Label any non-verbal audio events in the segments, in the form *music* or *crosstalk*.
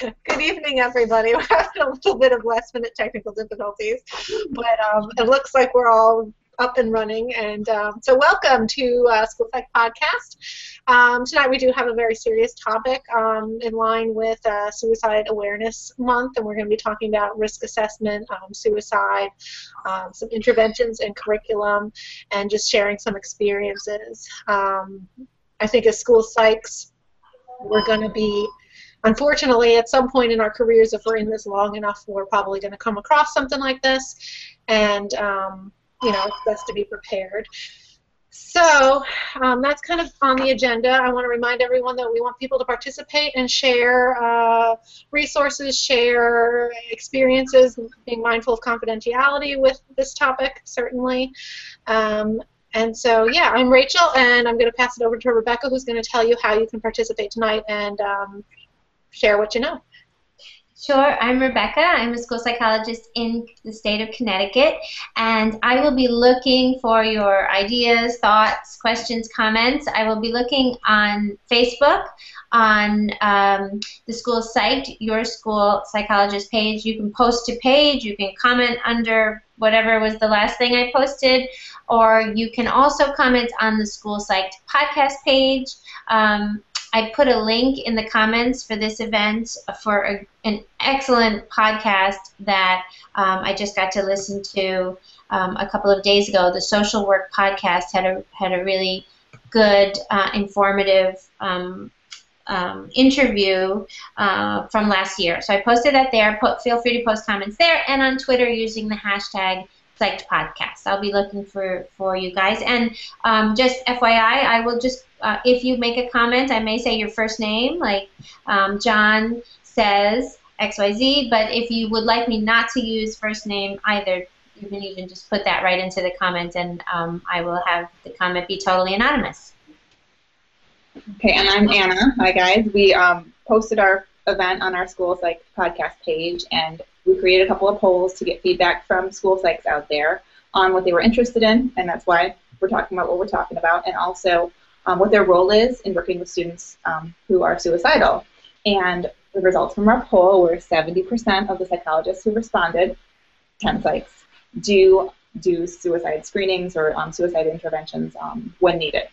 Good evening, everybody. *laughs* We're having a little bit of last minute technical difficulties, but um, it looks like we're all up and running. And um, so, welcome to uh, School Psych Podcast. Um, tonight, we do have a very serious topic um, in line with uh, Suicide Awareness Month, and we're going to be talking about risk assessment, um, suicide, um, some interventions and curriculum, and just sharing some experiences. Um, I think as school psychs, we're going to be unfortunately, at some point in our careers, if we're in this long enough, we're probably going to come across something like this, and um, you know, it's best to be prepared. So um, that's kind of on the agenda. I want to remind everyone that we want people to participate and share uh, resources, share experiences, being mindful of confidentiality with this topic, certainly. Um, and so, yeah, I'm Rachel, and I'm going to pass it over to Rebecca, who's going to tell you how you can participate tonight and um, share what you know. Sure, I'm Rebecca. I'm a school psychologist in the state of Connecticut, and I will be looking for your ideas, thoughts, questions, comments. I will be looking on Facebook, on um, the school site, your school psychologist page. You can post a page, you can comment under whatever was the last thing I posted, or you can also comment on the School Psyched podcast page. Um, I put a link in the comments for this event for a, an excellent podcast that um, I just got to listen to um, a couple of days ago. The Social Work Podcast had a had a really good, uh, informative um, um interview uh, from last year. So I posted that there. Put, feel free to post comments there and on Twitter using the hashtag Psyched Podcast. I'll be looking for, for you guys. And um, just FYI, I will just, uh, if you make a comment, I may say your first name, like um, John says XYZ, but if you would like me not to use first name either, you can even just put that right into the comment and um, I will have the comment be totally anonymous. Okay, and I'm Anna. Hi, guys. We um, posted our event on our school psych podcast page, and we created a couple of polls to get feedback from school psychs out there on what they were interested in, and that's why we're talking about what we're talking about, and also um, what their role is in working with students um, who are suicidal. And the results from our poll were 70% of the psychologists who responded, 10 psychs, do do suicide screenings or um, suicide interventions um, when needed.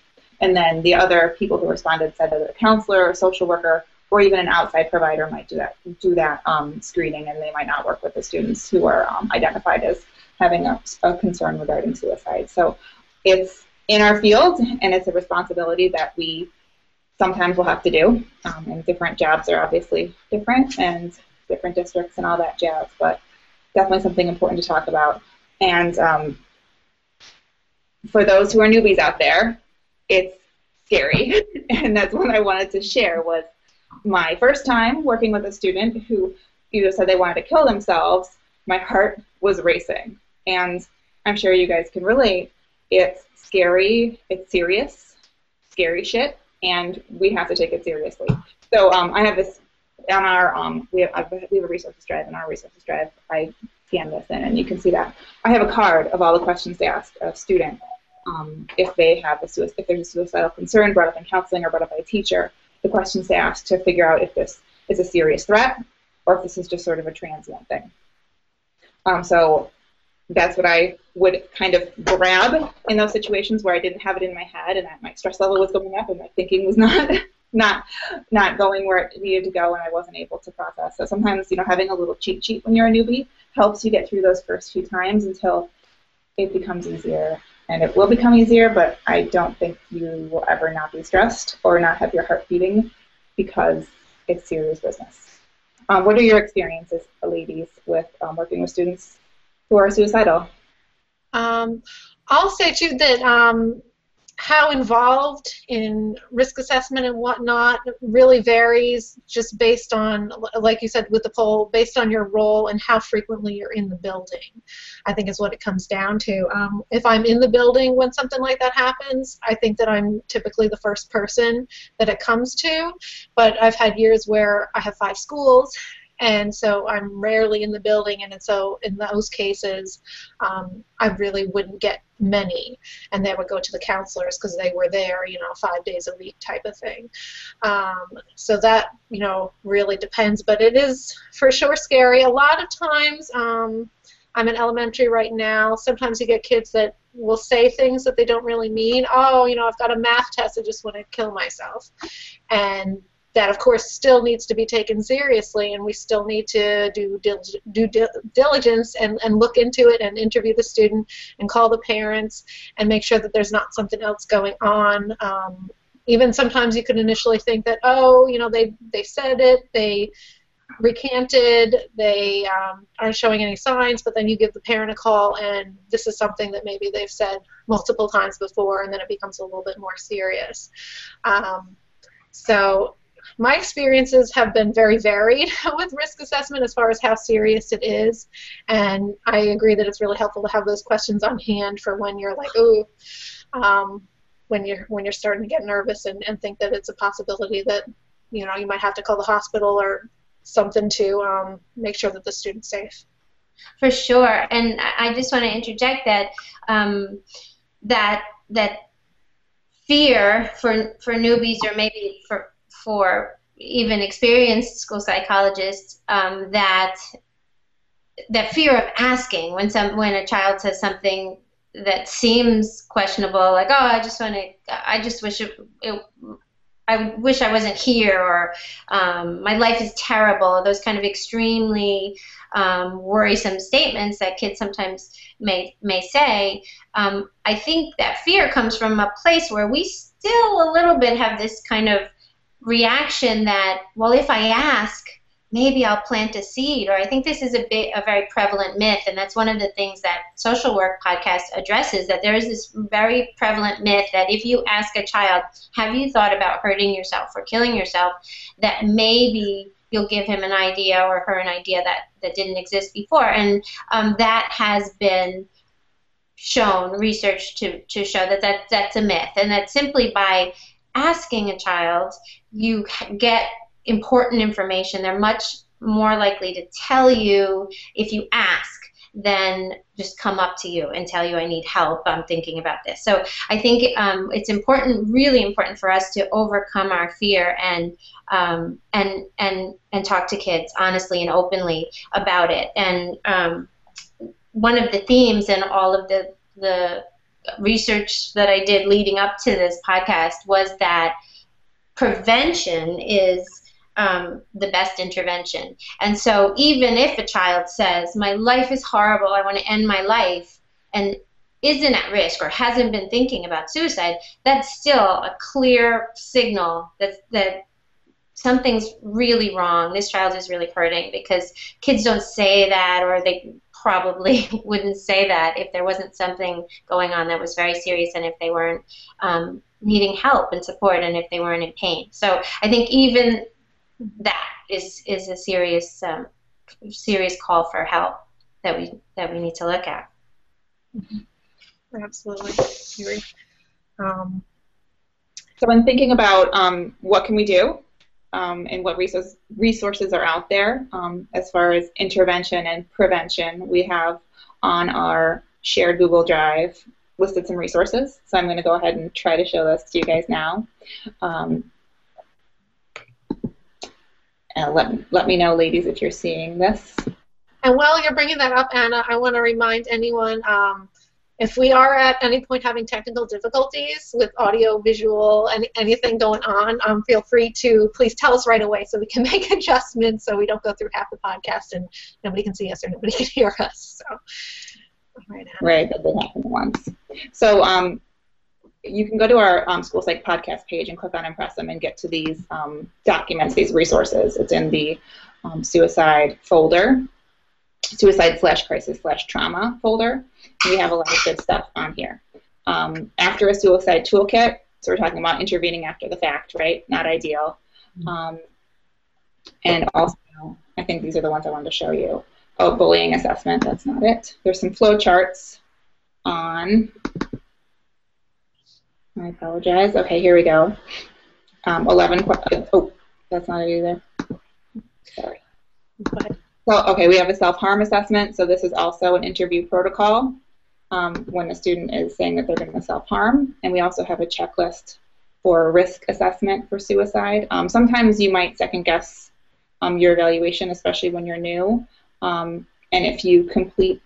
And then the other people who responded said that a counselor or social worker or even an outside provider might do that do that um, screening, and they might not work with the students who are um, identified as having a, a, concern regarding suicide. So it's in our field, and it's a responsibility that we sometimes will have to do. Um, and different jobs are obviously different, and different districts and all that jazz. But definitely something important to talk about. And um, for those who are newbies out there, it's scary, *laughs* and that's what I wanted to share was my first time working with a student who either said they wanted to kill themselves, my heart was racing. And I'm sure you guys can relate. It's scary, it's serious, scary shit, and we have to take it seriously. So um, I have this on our um, we have we have a resources drive in our resources drive. I scan this in, and you can see that I have a card of all the questions they ask a student um, if they have a suicide, if there's a suicidal concern brought up in counseling or brought up by a teacher the questions they ask to figure out if this is a serious threat or if this is just sort of a transient thing. Um, so that's what I would kind of grab in those situations where I didn't have it in my head and my stress level was going up and my thinking was *laughs* not not not going where it needed to go and I wasn't able to process. So sometimes you know having a little cheat sheet when you're a newbie helps you get through those first few times until it becomes easier and it will become easier, but I don't think you will ever not be stressed or not have your heart beating because it's serious business. Um, what are your experiences, ladies, with um, working with students who are suicidal? Um, I'll say too that um, how involved in risk assessment and whatnot really varies just based on, like you said with the poll, based on your role and how frequently you're in the building. I think is what it comes down to. Um, if I'm in the building when something like that happens, I think that I'm typically the first person that it comes to. But I've had years where I have five schools and so I'm rarely in the building, and so in those cases, um, I really wouldn't get many, and they would go to the counselors because they were there, you know, five days a week type of thing. Um, so that you know, really depends. But it is for sure scary. A lot of times, um, I'm in elementary right now. Sometimes you get kids that will say things that they don't really mean. Oh, you know, I've got a math test. I just want to kill myself. And that, of course, still needs to be taken seriously, and we still need to do due diligence and, and look into it and interview the student and call the parents and make sure that there's not something else going on. Um, even sometimes you could initially think that, oh, you know, they, they said it, they recanted, they um, aren't showing any signs, but then you give the parent a call and this is something that maybe they've said multiple times before and then it becomes a little bit more serious. Um, so my experiences have been very varied *laughs* with risk assessment as far as how serious it is, and I agree that it's really helpful to have those questions on hand for when you're like, ooh, um, when you're when you're starting to get nervous and, and think that it's a possibility that you know you might have to call the hospital or something to um, make sure that the student's safe. For sure, and I just want to interject that um, that that fear for for newbies or maybe for for even experienced school psychologists um, that that fear of asking when some when a child says something that seems questionable, like oh I just want to I just wish it, it I wish I wasn't here, or um, my life is terrible. Those kind of extremely um, worrisome statements that kids sometimes may may say. Um, I think that fear comes from a place where we still a little bit have this kind of reaction that, well, if I ask, maybe I'll plant a seed. Or I think this is a bit a very prevalent myth, and that's one of the things that Social Work Podcast addresses. That there is this very prevalent myth that if you ask a child, "Have you thought about hurting yourself or killing yourself?" that maybe you'll give him an idea or her an idea that that didn't exist before, and um, that has been shown research to, to show that, that that's a myth and that simply by asking a child, you get important information. They're much more likely to tell you if you ask than just come up to you and tell you I need help. I'm thinking about this. So I think um, it's important, really important for us to overcome our fear and um, and and and talk to kids honestly and openly about it. And um, one of the themes in all of the the research that I did leading up to this podcast was that prevention is um, the best intervention. And so, even if a child says, My life is horrible, I want to end my life, and isn't at risk or hasn't been thinking about suicide, that's still a clear signal that, that something's really wrong. This child is really hurting because kids don't say that or they probably *laughs* wouldn't say that if there wasn't something going on that was very serious and if they weren't um, needing help and support and if they weren't in pain. So I think even that is is a serious um, serious call for help that we that we need to look at. Mm-hmm. Absolutely, agree. Um, so when thinking about um, what can we do um, and what resources resources are out there um, as far as intervention and prevention. We have on our shared Google Drive listed some resources. So I'm going to go ahead and try to show this to you guys now. Um, and let, let me know, ladies, if you're seeing this. And while you're bringing that up, Anna, I want to remind anyone um, if we are at any point having technical difficulties with audio, visual, and anything going on, um, feel free to please tell us right away so we can *laughs* make adjustments so we don't go through half the podcast and nobody can see us or nobody *laughs* can hear us. So, right, right that did happen once. So um, you can go to our um, School Psych podcast page and click on Impress them and get to these um, documents, these resources. It's in the um, suicide folder, suicide slash crisis slash trauma folder we have a lot of good stuff on here. Um, after a suicide toolkit, so we're talking about intervening after the fact, right? Not ideal. Mm-hmm. Um, and also, I think these are the ones I wanted to show you. Oh, bullying assessment, that's not it. There's some flow charts on, I apologize. Okay, here we go. Um, 11, oh, that's not it either. Sorry. So, okay, we have a self-harm assessment. So this is also an interview protocol um, when a student is saying that they're going to self-harm. And we also have a checklist for risk assessment for suicide. Um, sometimes you might second guess um, your evaluation, especially when you're new. Um, and if you complete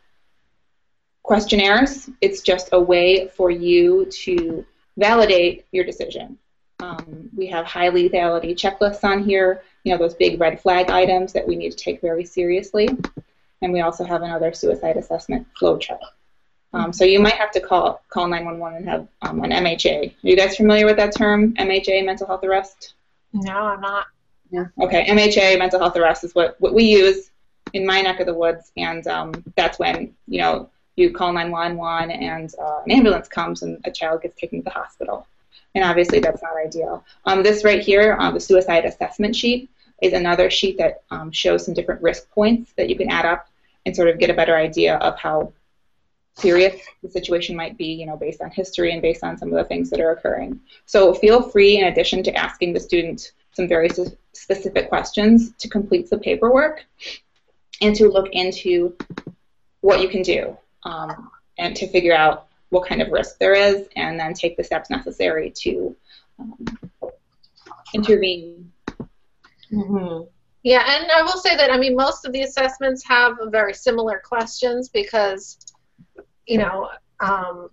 questionnaires, it's just a way for you to validate your decision. Um, we have high lethality checklists on here, you know, those big red flag items that we need to take very seriously. And we also have another suicide assessment flow chart. Um, so you might have to call call 911 and have um, an MHA. Are you guys familiar with that term, MHA, mental health arrest? No, I'm not. Yeah. Okay, MHA, mental health arrest, is what, what we use in my neck of the woods, and um, that's when you know you call 911 and uh, an ambulance comes and a child gets taken to the hospital. And obviously, that's not ideal. Um, this right here, uh, the suicide assessment sheet, is another sheet that um, shows some different risk points that you can add up and sort of get a better idea of how serious the situation might be, you know, based on history and based on some of the things that are occurring. So feel free, in addition to asking the student some very specific questions, to complete the paperwork and to look into what you can do um, and to figure out what kind of risk there is and then take the steps necessary to um, intervene. Mm-hmm. Yeah, and I will say that I mean most of the assessments have very similar questions because you know, um,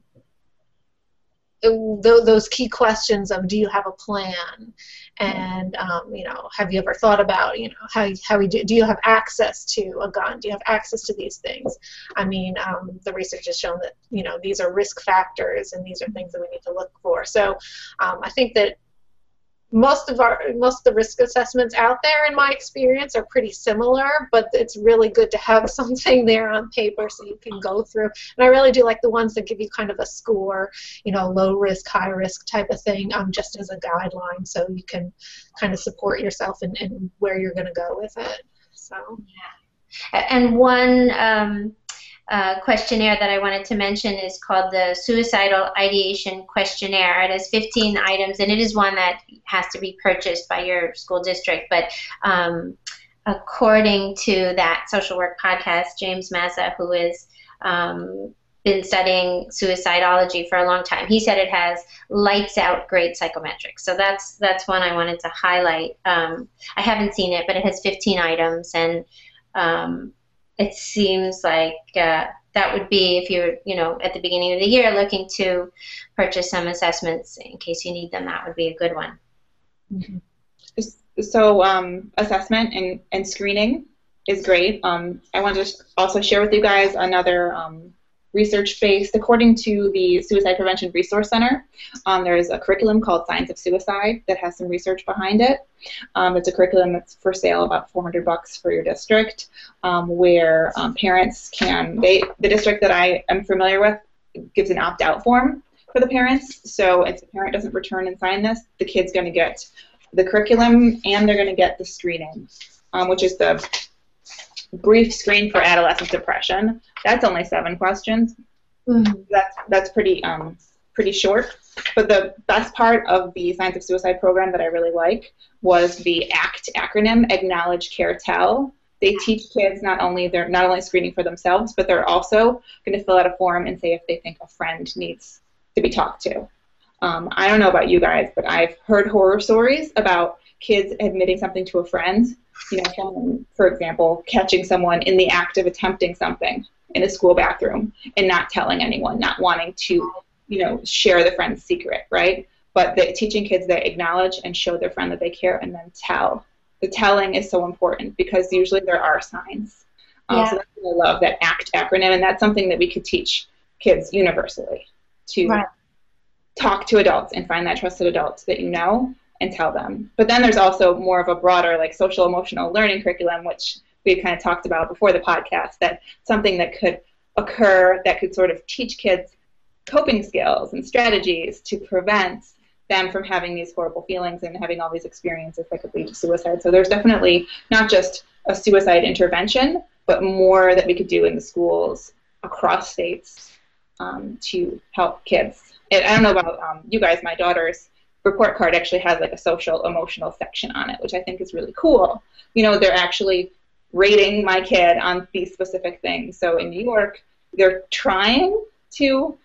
those key questions of do you have a plan and um, you know have you ever thought about you know how, how we do, do you have access to a gun? Do you have access to these things? I mean um, the research has shown that you know these are risk factors and these are things that we need to look for. So um, i think that most of our most of the risk assessments out there in my experience are pretty similar but it's really good to have *laughs* something there on paper so you can go through. And i really do like the ones that give you kind of a score you know low risk high risk type of thing um, just as a guideline so you can kind of support yourself and, in where you're going to go with it so. Yeah. And one um, uh, questionnaire that I wanted to mention is called the Suicidal Ideation Questionnaire. It has 15 items, and it is one that has to be purchased by your school district. But um, according to that social work podcast, James Mazza, who has um, been studying suicidology for a long time, he said it has lights out great psychometrics. So that's that's one I wanted to highlight. Um, I haven't seen it, but it has 15 items and um, it seems like uh, that would be if you're, you know, at the beginning of the year looking to purchase some assessments in case you need them. That would be a good one. Mm-hmm. So um, assessment and, and screening is great. Um, I want to also share with you guys another um, research based. According to the Suicide Prevention Resource Center, um, there's a curriculum called Signs of Suicide that has some research behind it. Um, it's a curriculum that's for sale about 400 bucks for your district, um, where um, parents can. They the district that I am familiar with gives an opt out form for the parents. So if the parent doesn't return and sign this, the kid's going to get the curriculum and they're going to get the screening, um, which is the brief screen for adolescent depression. That's only seven questions. Mm-hmm. That's that's pretty um, pretty short. But the best part of the Signs of Suicide program that I really like was the ACT acronym: Acknowledge, Care, Tell. They teach kids not only they're not only screening for themselves, but they're also going to fill out a form and say if they think a friend needs to be talked to. Um, I don't know about you guys, but I've heard horror stories about kids admitting something to a friend you know, someone, for example, catching someone in the act of attempting something in a school bathroom and not telling anyone, not wanting to, you know, share the friend's secret, right? But the, teaching kids that acknowledge and show their friend that they care and then tell. The telling is so important because usually there are signs. Um, yeah. So that's what I love, that ACT acronym, and that's something that we could teach kids universally to right. talk to adults and find that trusted adult that you know and tell them. But then there's also more of a broader like social emotional learning curriculum, which we kind of talked about before the podcast, that something that could occur that could sort of teach kids coping skills and strategies to prevent them from having these horrible feelings and having all these experiences that could lead to suicide. So there's definitely not just a suicide intervention, but more that we could do in the schools across states um, to help kids. And I don't know about um, you guys, my daughters report card actually has like a social emotional section on it, which I think is really cool. You know, they're actually rating my kid on these specific things. So in New York, they're trying to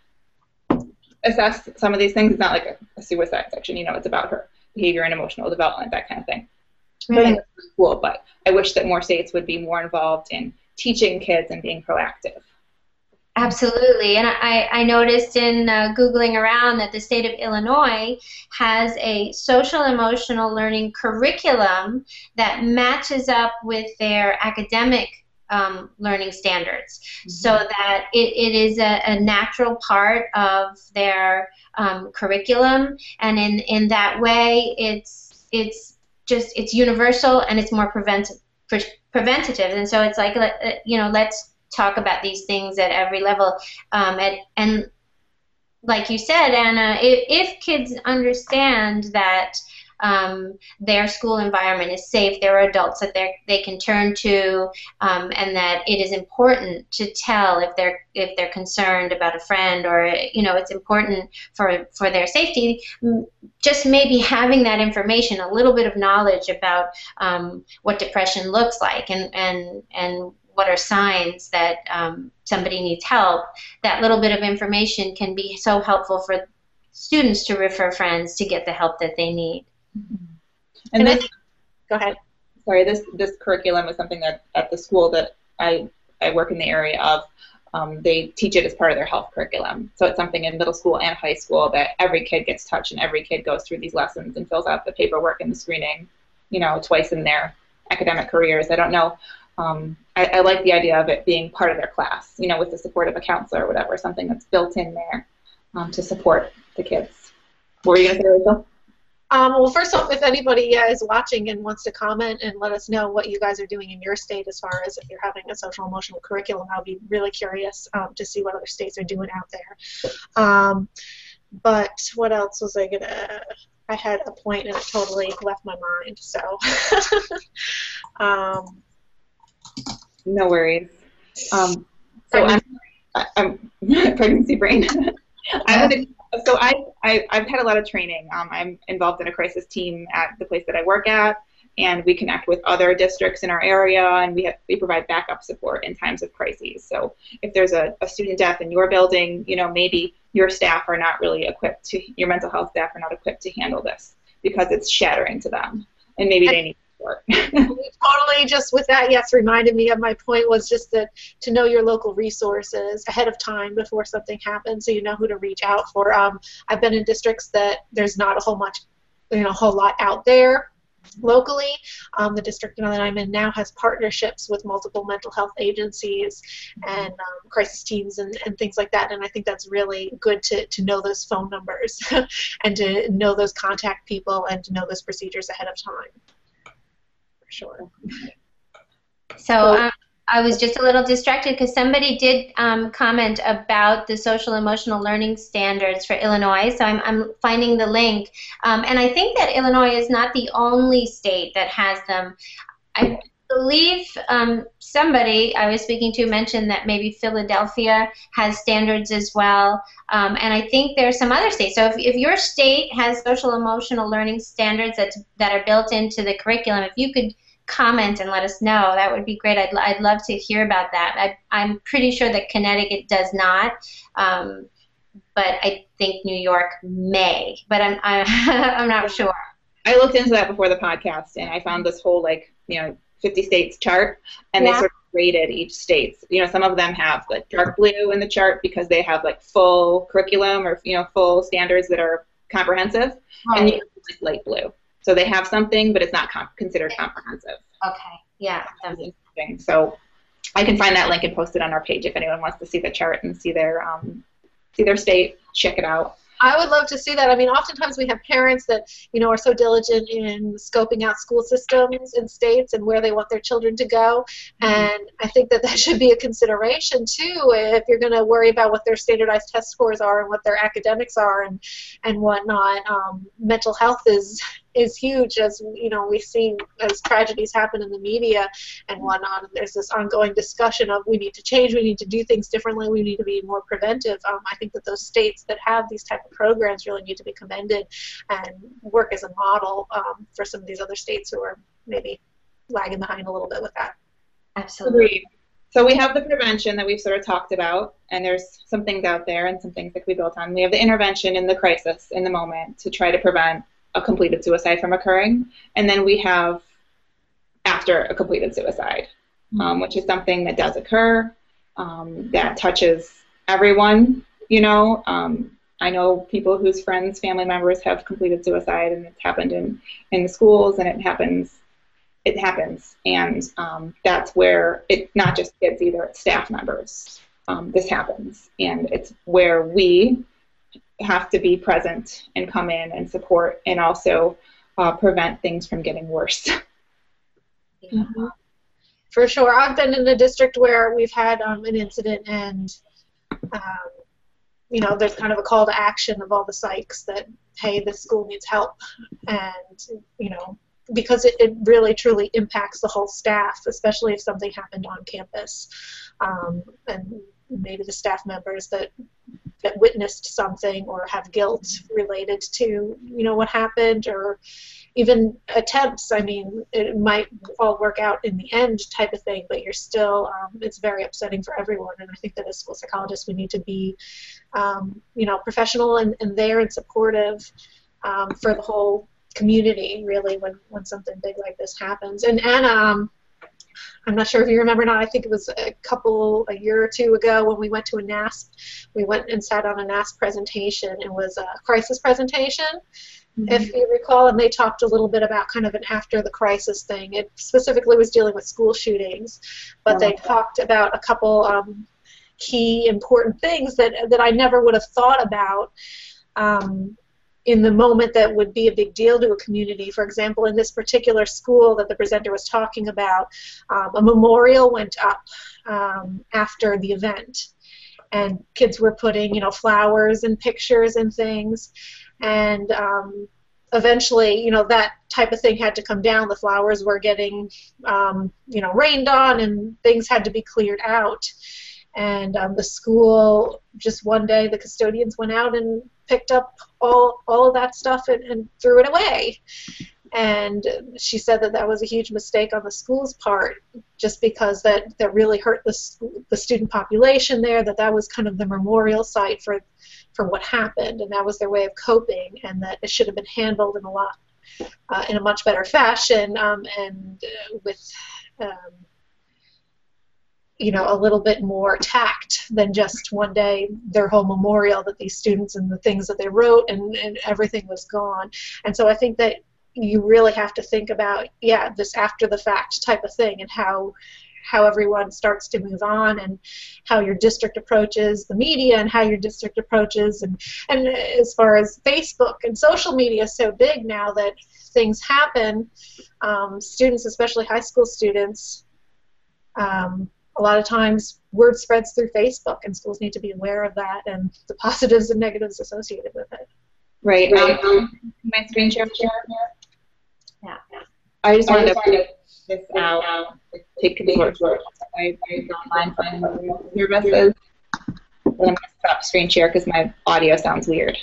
assess some of these things. It's not like a, a suicide section, you know, it's about her behavior and emotional development, that kind of thing. So I think that's cool, but I wish that more states would be more involved in teaching kids and being proactive. Absolutely. And I, I noticed in uh, Googling around that the state of Illinois has a social emotional learning curriculum that matches up with their academic um, learning standards mm-hmm. so that it, it is a, a, natural part of their um, curriculum and in, in that way it's it's just it's universal and it's more prevent, pre- preventative and so it's like uh, you know let's talk about these things at every level. Um, at, and like you said, Anna, if, if kids understand that um, their school environment is safe, there are adults that they they can turn to, um, and that it is important to tell if they're if they're concerned about a friend or you know it's important for for their safety. Just maybe having that information, a little bit of knowledge about um, what depression looks like, and and and what are signs that um, somebody needs help, that little bit of information can be so helpful for students to refer friends to get the help that they need. Mm-hmm. And, this, go ahead. Sorry, this this curriculum is something that at the school that I I work in the area of. Um, they teach it as part of their health curriculum. So it's something in middle school and high school that every kid gets touched and every kid goes through these lessons and fills out the paperwork and the screening, you know, twice in their academic careers. I don't know um, I, I, like the idea of it being part of their class, you know, with the support of a counselor or whatever, something that's built in there um, to support the kids. What were you going to say, Rachel? Um, well, first off, if anybody uh, is watching and wants to comment and let us know what you guys are doing in your state as far as if you're having a social emotional curriculum, I'll be really curious um, to see what other states are doing out there. Um, but what else was I gonna? I had a point and it totally left my mind. So, *laughs* um, no worries. Um, so I'm, I'm *laughs* pregnancy brain. I'm so I, I have had a lot of training. Um, I'm involved in a crisis team at the place that I work at, and we connect with other districts in our area, and we have, we provide backup support in times of crises. So if there's a, a student death in your building, you know maybe your staff are not really equipped to your mental health staff are not equipped to handle this because it's shattering to them, and maybe they need *laughs* totally just with that yes reminded me of my point was just that to know your local resources ahead of time before something happens so you know who to reach out for um, i've been in districts that there's not a whole much you know a whole lot out there locally. Um, the district that I'm in now has partnerships with multiple mental health agencies and um, crisis teams and, and things like that. And I think that's really good to, to know those phone numbers *laughs* and to know those contact people and to know those procedures ahead of time sure. So um, I was just a little distracted because somebody did um, comment about the social emotional learning standards for Illinois. So I'm, I'm finding the link. Um, and I think that Illinois is not the only state that has them. I believe um, somebody I was speaking to mentioned that maybe Philadelphia has standards as well. Um, and I think there are some other states. So if, if your state has social emotional learning standards that, that are built into the curriculum, if you could comment and let us know. That would be great. I'd, I'd love to hear about that. I, am pretty sure that Connecticut does not, um, but I think New York may. But I'm I, *laughs* I'm not sure. I looked into that before the podcast, and I found this whole like you know 50 states chart, and yeah. they sort of rated each state. You know, some of them have like dark blue in the chart because they have like full curriculum or you know full standards that are comprehensive, right. and you have like light blue. So they have something, but it's not comp- considered comprehensive. Okay. Yeah. That's interesting. So I can find that link and post it on our page if anyone wants to see the chart and see their um, see their state. Check it out. I would love to see that. I mean, oftentimes we have parents that you know are so diligent in scoping out school systems in states and where they want their children to go, mm-hmm. and I think that that should be a consideration too if you're going to worry about what their standardized test scores are and what their academics are and and whatnot. Um, mental health is is huge as you know we've seen as tragedies happen in the media and whatnot. And there's this ongoing discussion of we need to change we need to do things differently we need to be more preventive. Um, i think that those states that have these type of programs really need to be commended and work as a model um, for some of these other states who are maybe lagging behind a little bit with that. Absolutely. So we have the prevention that we've sort of talked about, and there's some things out there and some things that we built on. We have the intervention in the crisis, in the moment, to try to prevent a completed suicide from occurring, and then we have after a completed suicide, um, which is something that does occur, um, that touches everyone. You know, um, I know people whose friends, family members have completed suicide, and it's happened in in the schools, and it happens it happens, and um, that's where it not just kids either, it's staff members. Um, this happens, and it's where we have to be present and come in and support, and also uh, prevent things from getting worse. *laughs* Mm-hmm. For sure, I've been in a district where we've had um, an incident, and um, you know, there's kind of a call to action of all the psychs that, hey, this school needs help, and you know, because it, it really truly impacts the whole staff, especially if something happened on campus. Um, and maybe the staff members that that witnessed something or have guilt related to you know what happened or even attempts i mean it might all work out in the end type of thing but you're still um, it's very upsetting for everyone and i think that as school psychologists we need to be um, you know professional and, and there and supportive um, for the whole community really when when something big like this happens. And Anna, um, I'm not sure if you remember or not. I think it was a couple a year or two ago when we went to a NASP. We went and sat on a NASP presentation. It was a crisis presentation. Mm-hmm. If you recall, and they talked a little bit about kind of an after the crisis thing. It specifically was dealing with school shootings, but they talked about a couple um, key important things that that I never would have thought about. Um, in the moment that would be a big deal to a community. For example, in this particular school that the presenter was talking about, um, a memorial went up um, after the event, and kids were putting, you know, flowers and pictures and things, and um, eventually, you know, that type of thing had to come down. The flowers were getting, um, you know, rained on, and things had to be cleared out. And um, the school, just one day, the custodians went out and picked up all all of that stuff and, and threw it away. And she said that that was a huge mistake on the school's part, just because that, that really hurt the, the student population there. That that was kind of the memorial site for for what happened, and that was their way of coping, and that it should have been handled in a lot uh, in a much better fashion um, and uh, with um, you know a little bit more tact than just one day their whole memorial that these students and the things that they wrote and, and everything was gone. And so i think that you really have to think about yeah this after the fact type of thing and how how everyone starts to move on and how your district approaches the media and how your district approaches and and as far as Facebook and social media is so big now that things happen um, students especially high school students um, a lot of times word spreads through Facebook, and schools need to be aware of that and the positives and negatives associated with it. Right. right. Um, my screen share here. Yeah. I just wanted to put this out. Take control. I, I don't mind finding your services. I'm going to stop screen share because my audio sounds weird.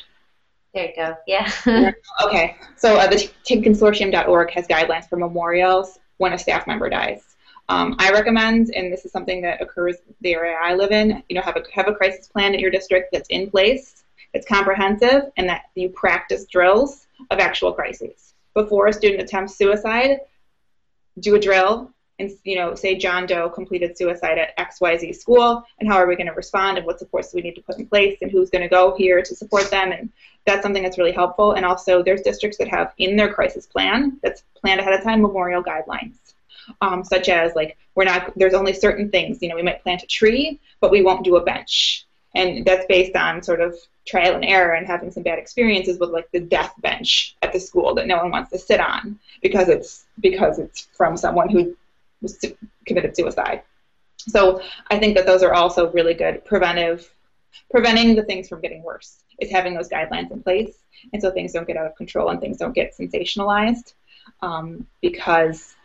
There you go. Yeah. *laughs* okay. So uh, the Consortium.org has guidelines for memorials when a staff member dies. Um, I recommend, and this is something that occurs the area I live in, you know, have a have a crisis plan at your district that's in place, that's comprehensive, and that you practice drills of actual crises. Before a student attempts suicide, do a drill and you know say John Doe completed suicide at XYZ school, and how are we going to respond, and what supports do we need to put in place, and who's going to go here to support them, and that's something that's really helpful. And also, there's districts that have in their crisis plan that's planned ahead of time memorial guidelines um, such as like we're not there's only certain things you know we might plant a tree but we won't do a bench. And that's based on sort of trial and error and having some bad experiences with like the death bench at the school that no one wants to sit on because it's because it's from someone who was committed suicide. So i think that those are also really good preventive preventing the things from getting worse is having those guidelines in place. And so things don't get out of control and things don't get sensationalized um, because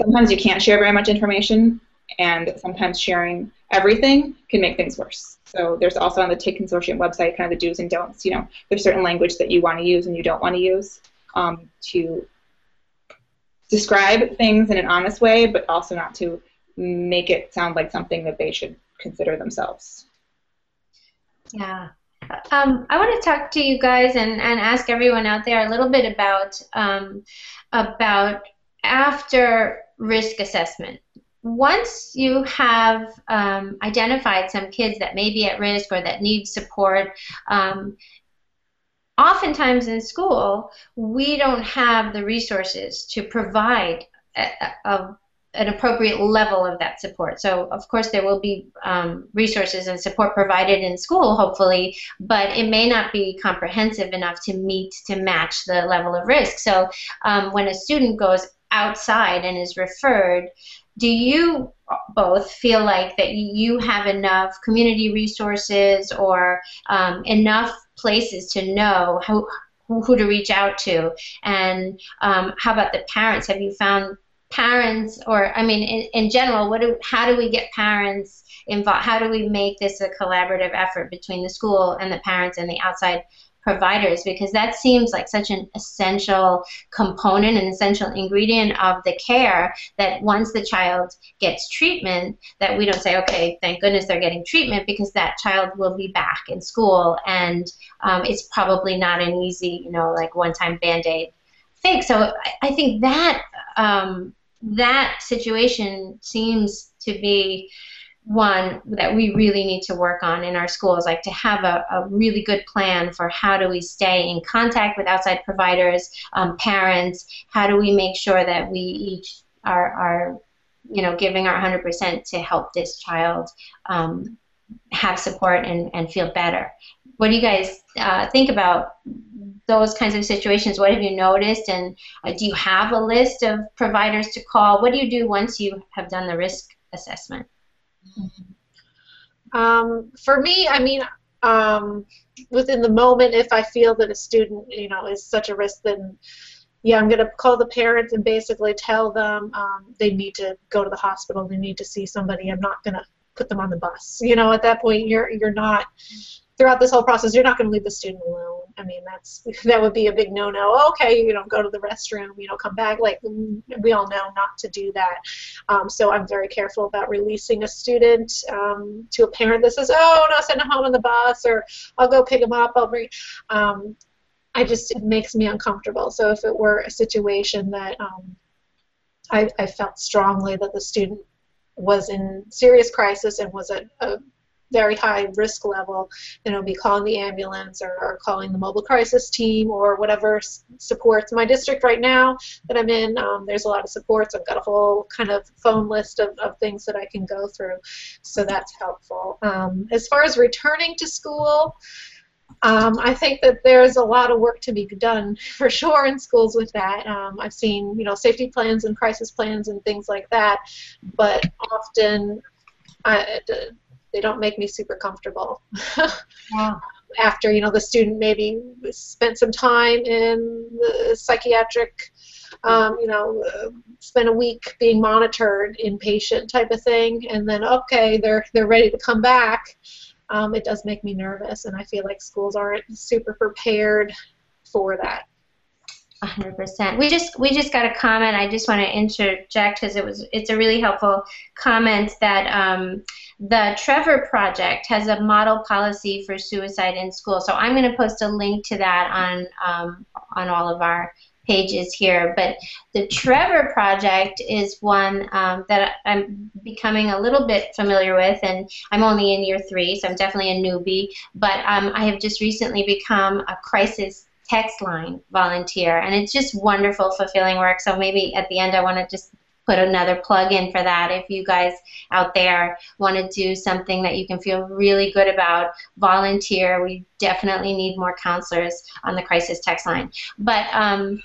sometimes you can't share very much information, and sometimes sharing everything can make things worse. So there's also on the TIG Consortium website kind of the do's and don'ts. You know, there's certain language that you want to use and you don't want to use um, to describe things in an honest way, but also not to make it sound like something that they should consider themselves. Yeah. Um, I want to talk to you guys and, and ask everyone out there a little bit about um, about after risk assessment. Once you have um, identified some kids that may be at risk or that need support, um, oftentimes in school we don't have the resources to provide a, a, an appropriate level of that support. So, of course, there will be um, resources and support provided in school, hopefully, but it may not be comprehensive enough to meet, to match the level of risk. So, um, when a student goes outside and is referred, do you both feel like that you have enough community resources or um, enough places to know how, who to reach out to? And um, how about the parents? Have you found parents, or I mean, in, in general, what do, how do we get parents involved? How do we make this a collaborative effort between the school and the parents and the outside providers because that seems like such an essential component an essential ingredient of the care that once the child gets treatment that we don't say okay thank goodness they're getting treatment because that child will be back in school and um, it's probably not an easy you know like one time band-aid fix so I, I think that um, that situation seems to be one that we really need to work on in our schools, like to have a, a really good plan for how do we stay in contact with outside providers, um, parents, how do we make sure that we each are, are you know, giving our 100% to help this child um, have support and, and feel better. What do you guys uh, think about those kinds of situations? What have you noticed? And uh, do you have a list of providers to call? What do you do once you have done the risk assessment? Um, for me, I mean, um, within the moment, if I feel that a student, you know, is such a risk, then yeah, I'm going to call the parents and basically tell them um, they need to go to the hospital. They need to see somebody. I'm not going to put them on the bus. You know, at that point, you're you're not throughout this whole process, you're not going to leave the student alone. I mean, that's *laughs* that would be a big no-no. Okay, you know, go to the restroom, you know, come back. Like we all know not to do that. Um, so I'm very careful about releasing a student um, to a parent that says, "Oh, no, send him home on the bus," or "I'll go pick him up." I'll bring. Um, I just it makes me uncomfortable. So if it were a situation that um, I, I felt strongly that the student was in serious crisis and was at a very high risk level, then I'll be calling the ambulance or, or calling the mobile crisis team or whatever supports. My district right now that I'm in, um, there's a lot of supports. I've got a whole kind of phone list of, of things that I can go through, so that's helpful. Um, as far as returning to school, um, I think that there's a lot of work to be done *laughs* for sure in schools with that. Um, I've seen, you know, safety plans and crisis plans and things like that, but often I, they don't make me super comfortable. *laughs* yeah. After you know the student maybe spent some time in the psychiatric, um, you know, spent a week being monitored, inpatient type of thing, and then okay, they're they're ready to come back. Um, it does make me nervous, and I feel like schools aren't super prepared for that. 100%. We just we just got a comment. I just want to interject because it was it's a really helpful comment that um, the Trevor Project has a model policy for suicide in school. So I'm going to post a link to that on um, on all of our pages here. But the Trevor Project is one um, that I'm becoming a little bit familiar with, and I'm only in year three, so I'm definitely a newbie. But um, I have just recently become a crisis text line volunteer, and it's just wonderful, fulfilling work. So maybe at the end, I want to just put another plug in for that. If you guys out there want to do something that you can feel really good about, volunteer. We definitely need more counselors on the crisis text line. But um,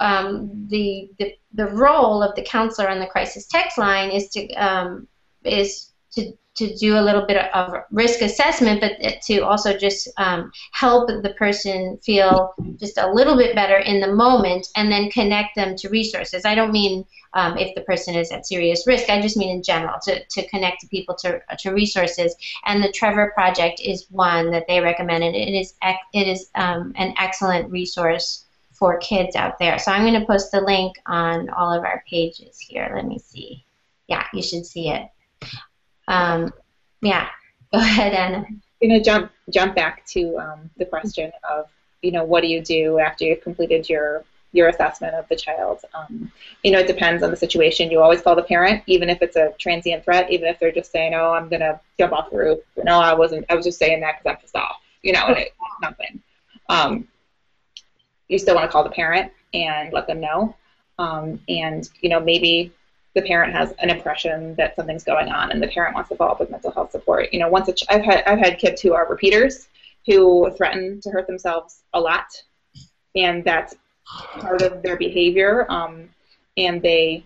um, the, the the role of the counselor on the crisis text line is to um, is to to do a little bit of risk assessment, but to also just um, help the person feel just a little bit better in the moment and then connect them to resources. I don't mean um, if the person is at serious risk, I just mean in general to, to connect people to, to resources. And the Trevor Project is one that they recommended. It is, it is um, an excellent resource for kids out there. So I'm going to post the link on all of our pages here. Let me see. yeah, you should see it. Um, yeah, *laughs* go ahead, Anna. You know, jump jump back to um, the question of you know what do you do after you've completed your your assessment of the child. Um, you know, it depends on the situation. You always call the parent, even if it's a transient threat, even if they're just saying, "Oh, I'm gonna jump off the roof." No, I wasn't. I was just saying that because I'm pissed off. You know, and it, nothing. Um, you still want to call the parent and let them know. Um, and you know, maybe the parent has an impression that something's going on, and the parent wants to follow up with mental health support. You know, once ch- I've had I've had kids who are repeaters who threaten to hurt themselves a lot, and that's part of their behavior, um, and they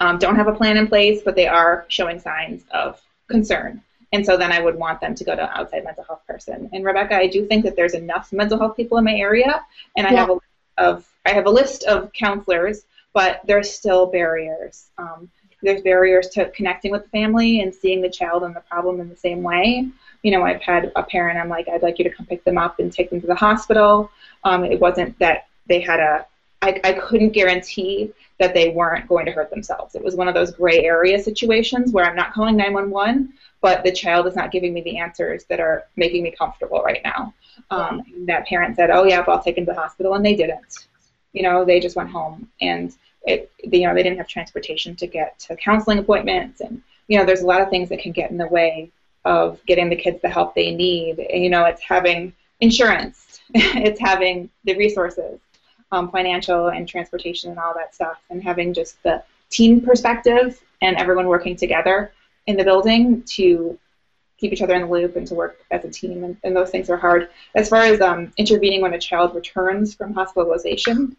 um, don't have a plan in place, but they are showing signs of concern. And so then I would want them to go to an outside mental health person. And Rebecca, I do think that there's enough mental health people in my area, and I yeah. have a of I have a list of counselors, but there's still barriers. Um, there's barriers to connecting with the family and seeing the child and the problem in the same way. You know, I've had a parent. I'm like, I'd like you to come pick them up and take them to the hospital. Um, it wasn't that they had a I, I couldn't guarantee that they weren't going to hurt themselves. It was one of those gray area situations where I'm not calling 911, but the child is not giving me the answers that are making me comfortable right now. Um, that parent said, "Oh yeah, well, I'll take him to the hospital," and they didn't. You know, they just went home, and it, you know, they didn't have transportation to get to counseling appointments, and you know, there's a lot of things that can get in the way of getting the kids the help they need. And, you know, it's having insurance, *laughs* it's having the resources um, financial and transportation and all that stuff, and having just the team perspective and everyone working together in the building to keep each other in the loop and to work as a team, and, and those things are hard. As far as um, intervening when a child returns from hospitalization,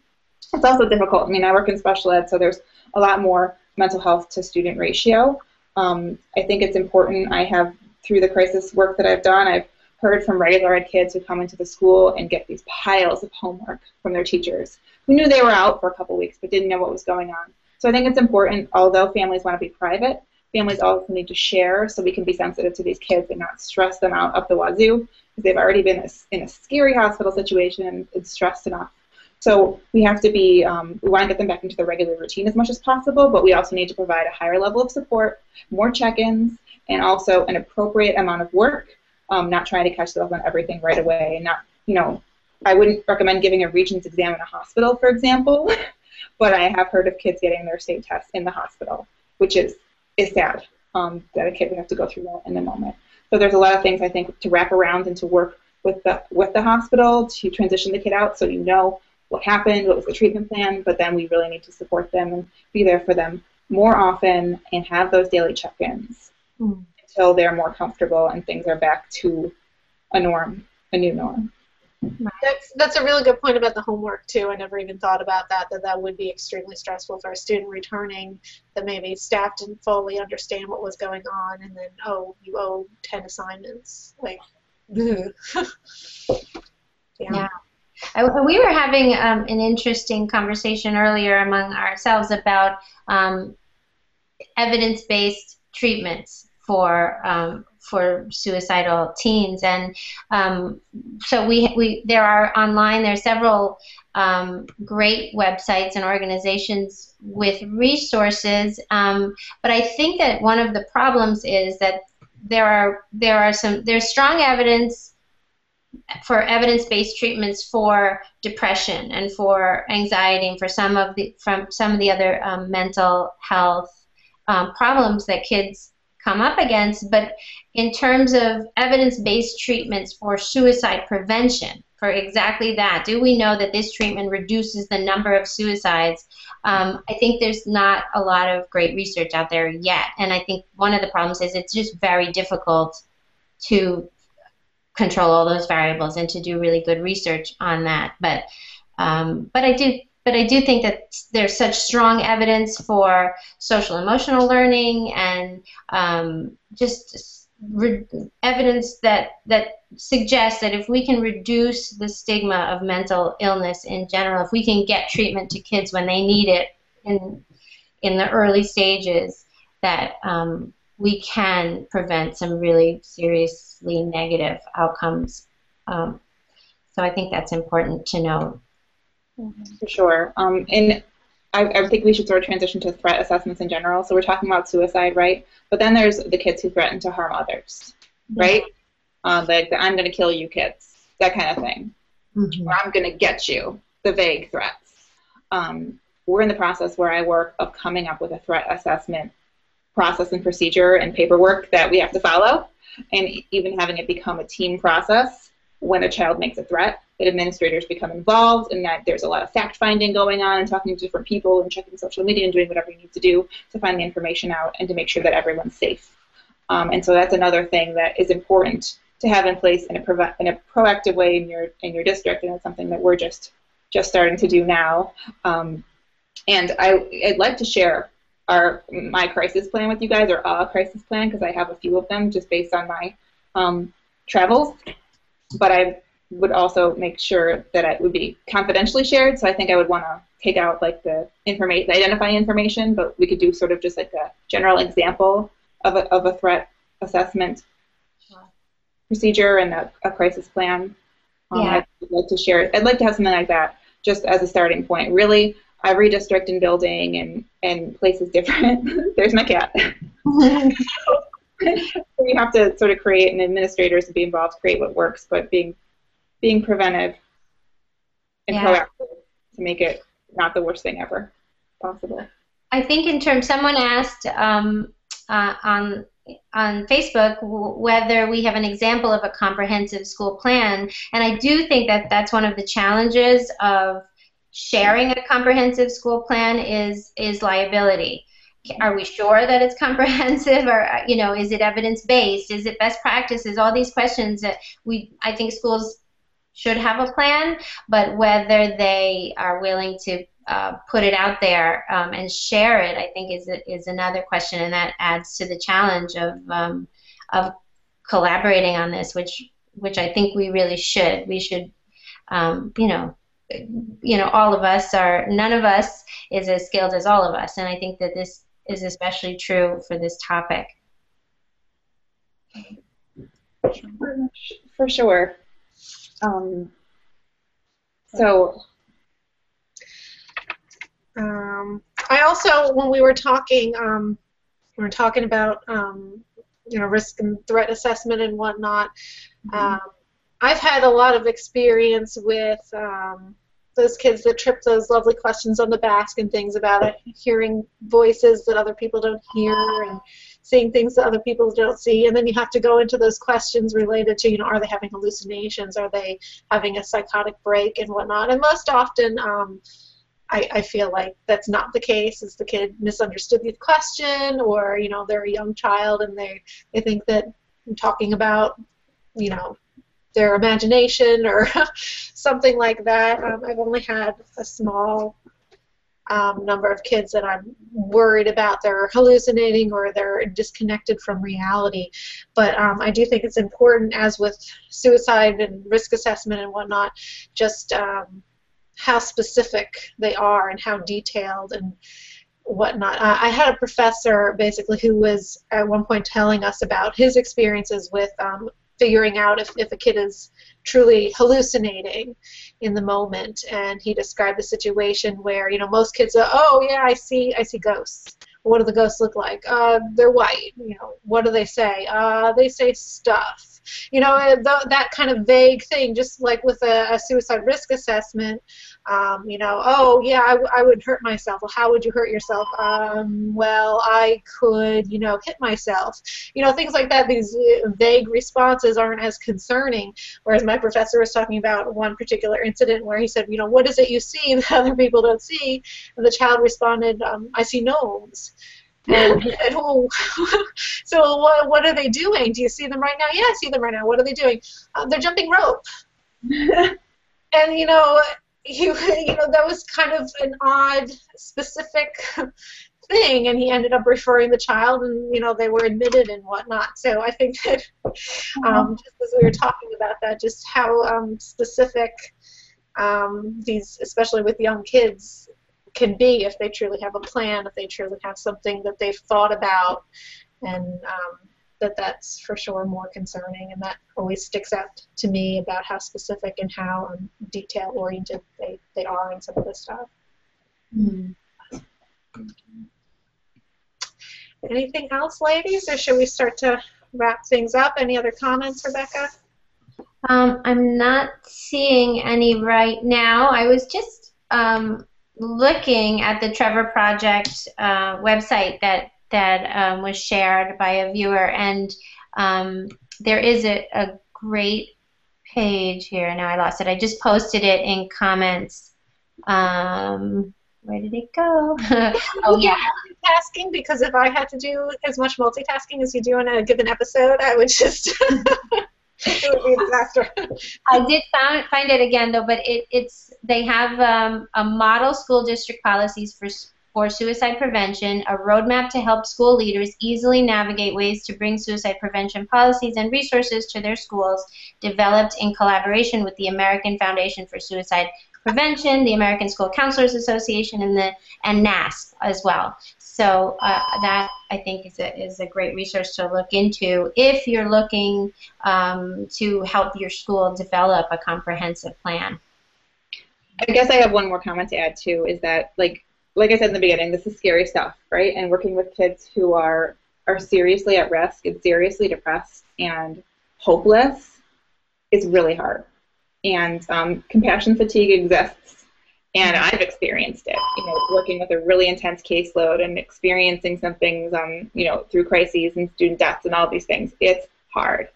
it's also difficult. I mean, I work in special ed, so there's a lot more mental health to student ratio. Um, I think it's important. I have, through the crisis work that I've done, I've heard from regular ed kids who come into the school and get these piles of homework from their teachers who knew they were out for a couple weeks but didn't know what was going on. So I think it's important, although families want to be private, families also need to share so we can be sensitive to these kids and not stress them out up the wazoo because they've already been in a scary hospital situation and stressed enough. So we have to be, um, we want to get them back into the regular routine as much as possible, but we also need to provide a higher level of support, more check-ins, and also an appropriate amount of work um, not trying to catch them up on everything right away, and not, you know, I wouldn't recommend giving a Regents exam in a hospital, for example, *laughs* but I have heard of kids getting their state tests in the hospital, which is is sad um, that a kid would have to go through that in the moment. So there's a lot of things I think to wrap around and to work with the with the hospital to transition the kid out, so you know what happened, what was the treatment plan, but then we really need to support them and be there for them more often and have those daily check-ins. Mm until they're more comfortable and things are back to a norm, a new norm. That's that's a really good point about the homework too. I never even thought about that. That that would be extremely stressful for a student returning. That maybe staff didn't fully understand what was going on, and then oh, you owe ten assignments. Like, *laughs* yeah. yeah. I, we were having um, an interesting conversation earlier among ourselves about um, evidence-based treatments for um, for suicidal teens, and um, so we we there are online there are several um, great websites and organizations with resources, um, but I think that one of the problems is that there are there are some there's strong evidence for evidence-based treatments for depression and for anxiety and for some of the from some of the other um, mental health um, problems that kids come up against, but in terms of evidence-based treatments for suicide prevention, for exactly that, do we know that this treatment reduces the number of suicides? Um, I think there's not a lot of great research out there yet, and I think one of the problems is it's just very difficult to control all those variables and to do really good research on that. But um, but I do but I do think that there's such strong evidence for social emotional learning and um, just re- evidence that that suggests that if we can reduce the stigma of mental illness in general, if we can get treatment to kids when they need it in in the early stages, that um, we can prevent some really seriously negative outcomes. Um, so I think that's important to know. For sure. Um, and I, I think we should sort of transition to threat assessments in general. So we're talking about suicide, right? But then there's the kids who threaten to harm others, right? Um, like the I'm going to kill you kids, that kind of thing. Mm-hmm. Or I'm going to get you, the vague threats. Um, we're in the process where I work of coming up with a threat assessment process and procedure and paperwork that we have to follow, and even having it become a team process when a child makes a threat that administrators become involved and that there's a lot of fact finding going on and talking to different people and checking social media and doing whatever you need to do to find the information out and to make sure that everyone's safe. Um, and so that's another thing that is important to have in place in a, in a proactive way in your in your district, and it's something that we're just just starting to do now. Um, and I, I'd like to share our my crisis plan with you guys, or a crisis plan, because I have a few of them just based on my um, travels. But I would also make sure that it would be confidentially shared. So I think I would want to take out like the information, the identifying information, but we could do sort of just like a general example of a, of a threat assessment procedure and a, a crisis plan. Um, yeah. I'd like to share. I'd like to have something like that just as a starting point. Really, every district and building and, and place is different. *laughs* There's my cat. *laughs* *laughs* you have to sort of create and administrators to be involved create what works, but being being preventive and yeah. proactive to make it not the worst thing ever possible. I think in terms, someone asked um, uh, on on Facebook whether we have an example of a comprehensive school plan, and I do think that that's one of the challenges of sharing a comprehensive school plan is is liability. Are we sure that it's *laughs* comprehensive, or you know, is it evidence based? Is it best practices? All these questions that we, I think, schools should have a plan, but whether they are willing to uh, put it out there um, and share it, I think is is another question, and that adds to the challenge of um, of collaborating on this, which which I think we really should. We should, um, you know, you know, all of us are. None of us is as skilled as all of us, and I think that this is especially true for this topic. For sure. Um, so, um, I also, when we were talking, um, we were talking about, um, you know, risk and threat assessment and whatnot. Mm-hmm. Um, I've had a lot of experience with um, those kids that trip those lovely questions on the back and things about it, hearing voices that other people don't hear and seeing things that other people don't see, and then you have to go into those questions related to, you know, are they having hallucinations? Are they having a psychotic break and whatnot? And most often, um, I, I feel like that's not the case. Is the kid misunderstood the question, or you know, they're a young child and they they think that I'm talking about, you know, their imagination or *laughs* something like that. Um, I've only had a small um, number of kids that I'm worried about they're hallucinating or they're disconnected from reality. But um, I do think it's important, as with suicide and risk assessment and whatnot, just um, how specific they are and how detailed and whatnot. I had a professor basically who was at one point telling us about his experiences with um, figuring out if, if a kid is truly hallucinating in the moment. And he described a situation where you know most kids are oh yeah i see i see ghosts. What do the ghosts look like? Uh, they're white. You know what do they say? Uh, they say stuff you know th- that kind of vague thing just like with a, a suicide risk assessment um, you know, oh yeah, I would hurt myself. Well, how would you hurt yourself? Um, well, I could, you know, hit myself. You know, things like that. These uh, vague responses aren't as concerning. Whereas my professor was talking about one particular incident where he said, you know, what is it you see that *laughs* other people don't see? And the child responded, um, I see gnomes. And, and oh, *laughs* so what, what are they doing? Do you see them right now? Yeah, I see them right now. What are they doing? Uh, they're jumping rope. *laughs* and you know, he, you know, that was kind of an odd, specific thing, and he ended up referring the child, and you know, they were admitted and whatnot. So I think that, um, just as we were talking about that, just how um, specific um, these, especially with young kids, can be if they truly have a plan, if they truly have something that they've thought about, and um, that that's for sure more concerning, and that always sticks out to me about how specific and how um, detail oriented they, they are in some of this stuff. Mm. Anything else, ladies, or should we start to wrap things up? Any other comments, Rebecca? Um, I'm not seeing any right now. I was just um, looking at the Trevor Project uh, website that that um, was shared by a viewer, and um, there is a, a great page here. Now I lost it. I just posted it in comments. Um, where did it go? *laughs* oh yeah. *laughs* Multitasking because if I had to do as much multitasking as you do in a given episode, I would just *laughs* I did find find it again though, but it, it's they have um, a model school district policies for for suicide prevention, a roadmap to help school leaders easily navigate ways to bring suicide prevention policies and resources to their schools, developed in collaboration with the American Foundation for Suicide Prevention, the American School Counselors Association, and the and NASP as well. So uh, that I think is a, is a great resource to look into if you're looking um, to help your school develop a comprehensive plan. I guess I have one more comment to add too. Is that like like I said in the beginning, this is scary stuff, right? And working with kids who are are seriously at risk and seriously depressed and hopeless is really hard. And um, compassion fatigue exists, and I've experienced it. You know, working with a really intense caseload and experiencing some things, um, you know, through crises and student deaths and all these things. It's hard.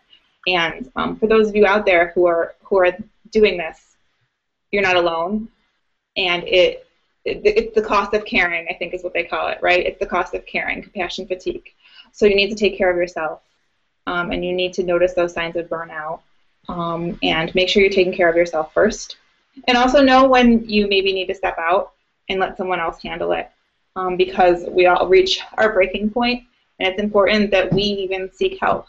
And um, for those of you out there who are who are doing this, you're not alone, and it it's the cost of caring, I think is what they call it, right? It's the cost of caring, compassion fatigue. So you need to take care of yourself, um, and you need to notice those signs of burnout, um, and make sure you're taking care of yourself first. And also know when you maybe need to step out and let someone else handle it, um, because we all reach our breaking point, and it's important that we even seek help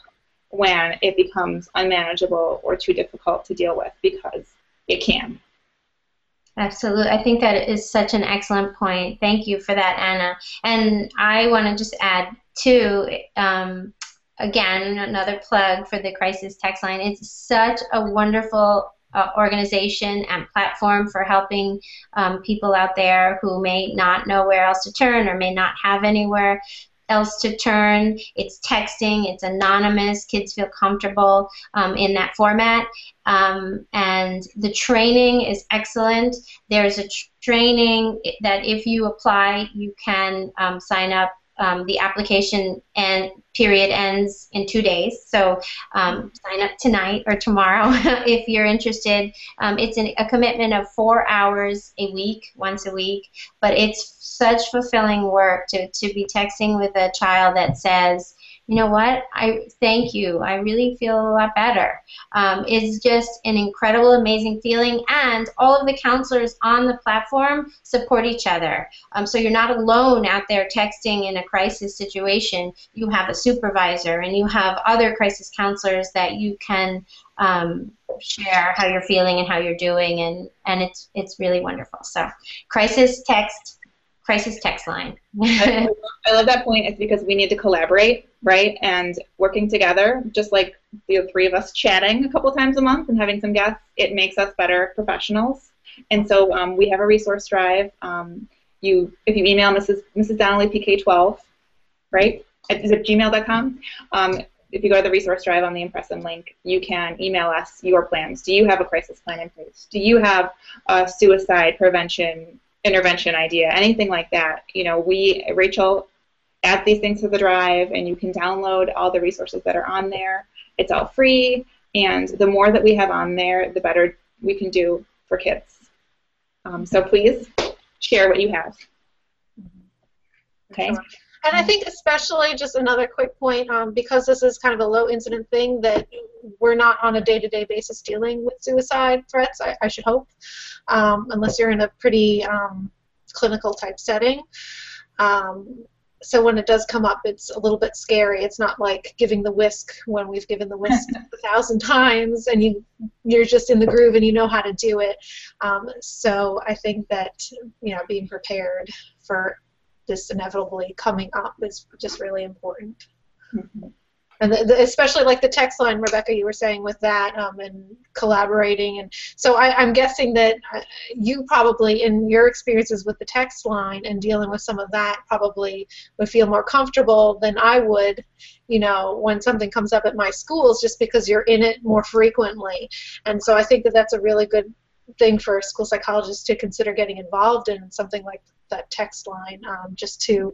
when it becomes unmanageable or too difficult to deal with, because it can. Absolutely. I think that is such an excellent point. Thank you for that, Anna. And I want to just add, too, um, again, another plug for the Crisis Text Line. It's such a wonderful uh, organization and platform for helping um, people out there who may not know where else to turn or may not have anywhere else to turn. It's texting, it's anonymous, kids feel comfortable um, in that format. Um, and the training is excellent. There's a tr- training that if you apply, you can um, sign up. Um, the application and period ends in two days, so um, sign up tonight or tomorrow *laughs* if you're interested. Um, it's an, a commitment of four hours a week, once a week, but it's such fulfilling work to, to be texting with a child that says, you know what, I thank you, I really feel a lot better. Um, it's just an incredible, amazing feeling, and all of the counselors on the platform support each other. Um, so you're not alone out there texting in a crisis situation. You have a supervisor, and you have other crisis counselors that you can um, share how you're feeling and how you're doing, and, and it's, it's really wonderful. So, crisis text crisis text line. *laughs* I, love that point. It's because we need to collaborate, right? And working together, just like the three of us chatting a couple times a month and having some guests, it makes us better professionals. And so um, we have a resource drive. Um, you, if you email Mrs. Mrs. Donnelly PK12, right? Is it gmail.com? Um, if you go to the resource drive on the Impressum link, you can email us your plans. Do you have a crisis plan in place? Do you have a suicide prevention intervention idea, anything like that, you know, we, Rachel, add these things to the drive and you can download all the resources that are on there. It's all free, and the more that we have on there, the better we can do for kids. Um, so please share what you have. Okay. And I think especially just another quick point, um, because this is kind of a low incident thing that we're not on a day-to-day basis dealing with suicide threats. I, I should hope, um, unless you're in a pretty um, clinical type setting. Um, so when it does come up, it's a little bit scary. It's not like giving the WISC when we've given the WISC *laughs* a thousand times, and you you're just in the groove and you know how to do it. Um, so I think that you know being prepared for this inevitably coming up is just really important. Mm-hmm. and the, the, especially like the text line, Rebecca, you were saying with that um, and collaborating, and so I, am guessing that uh, you probably, in your experiences with the text line and dealing with some of that, probably would feel more comfortable than I would, you know, when something comes up at my schools, just because you're in it more frequently, and so I think that that's a really good thing for school psychologists to consider getting involved in something like that text line, um, just to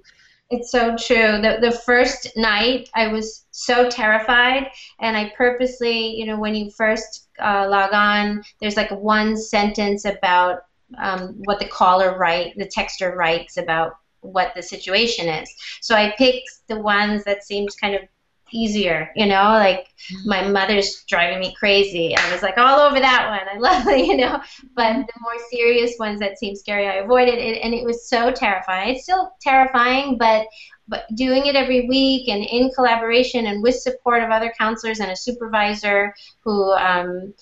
it's so true. The, the first night, I was so terrified, and I purposely, you know, when you first uh, log on, there's like one sentence about um, what the caller write, the texter writes about what the situation is. So I picked the ones that seems kind of easier, you know, like mm-hmm. my mother's driving me crazy. I was like all over that one. I *laughs* love it, you know. But the more serious ones that seem scary, I avoided it, and it was so terrifying. It's still terrifying, but but doing it every week and in collaboration and with support of other counselors and a supervisor who um,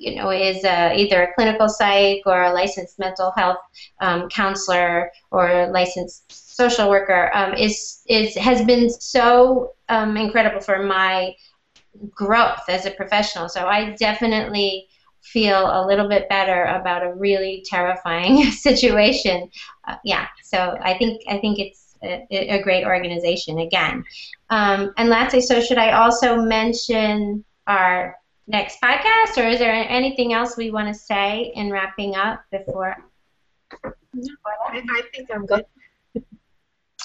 you know, is uh, either a clinical psych or a licensed mental health um, counselor or a licensed social worker um, is is has been so um, incredible for my growth as a professional. So I definitely feel a little bit better about a really terrifying *laughs* situation. Uh, yeah, so I think I think it's a, a great organization again. Um, and lastly, so should I also mention our next podcast, or is there anything else we want to say in wrapping up before? I, think I'm good.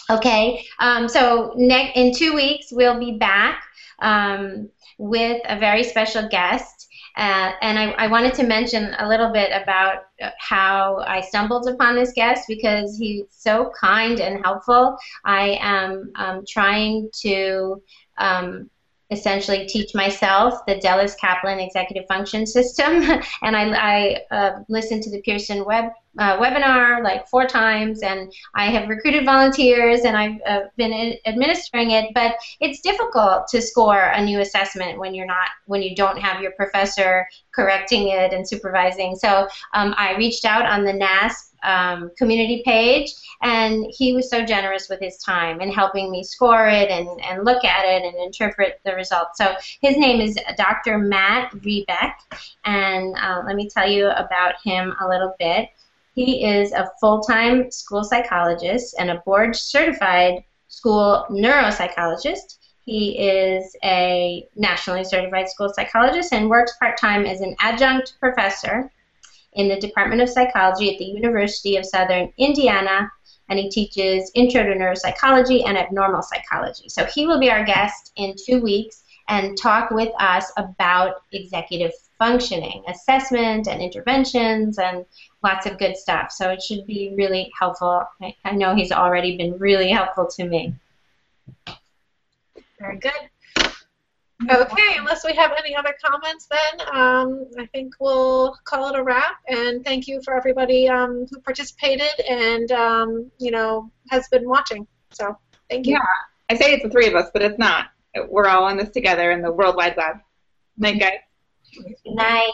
Okay, um, so ne- in two weeks we'll be back um, with a very special guest. Uh, and I, I, wanted to mention a little bit about how I stumbled upon this guest because he's so kind and helpful. I am um, trying to um, essentially teach myself the Delis-Kaplan executive function system, *laughs* and I, I uh, listened to the Pearson web uh, webinar like four times, and I have recruited volunteers, and I've uh, been administering it. But it's difficult to score a new assessment when you're not when you don't have your professor correcting it and supervising. So um, I reached out on the NASP um, community page, and he was so generous with his time and helping me score it and, and look at it and interpret the results. So his name is Dr. Matt Rebeck, and uh, let me tell you about him a little bit. He is a full-time school psychologist and a board-certified school neuropsychologist. He is a nationally certified school psychologist and works part-time as an adjunct professor in the Department of Psychology at the University of Southern Indiana, and he teaches Intro to Neuropsychology and Abnormal Psychology. So he will be our guest in two weeks and talk with us about executive functioning, assessment, and interventions, and lots of good stuff. So it should be really helpful. I, know he's already been really helpful to me. Very good. Okay, unless we have any other comments, then um, I think we'll call it a wrap. And thank you for everybody um, who participated and um, you know has been watching. So thank you. Yeah, I say it's the three of us, but it's not. We're all in this together in the World Wide Web. Night, guys. Night.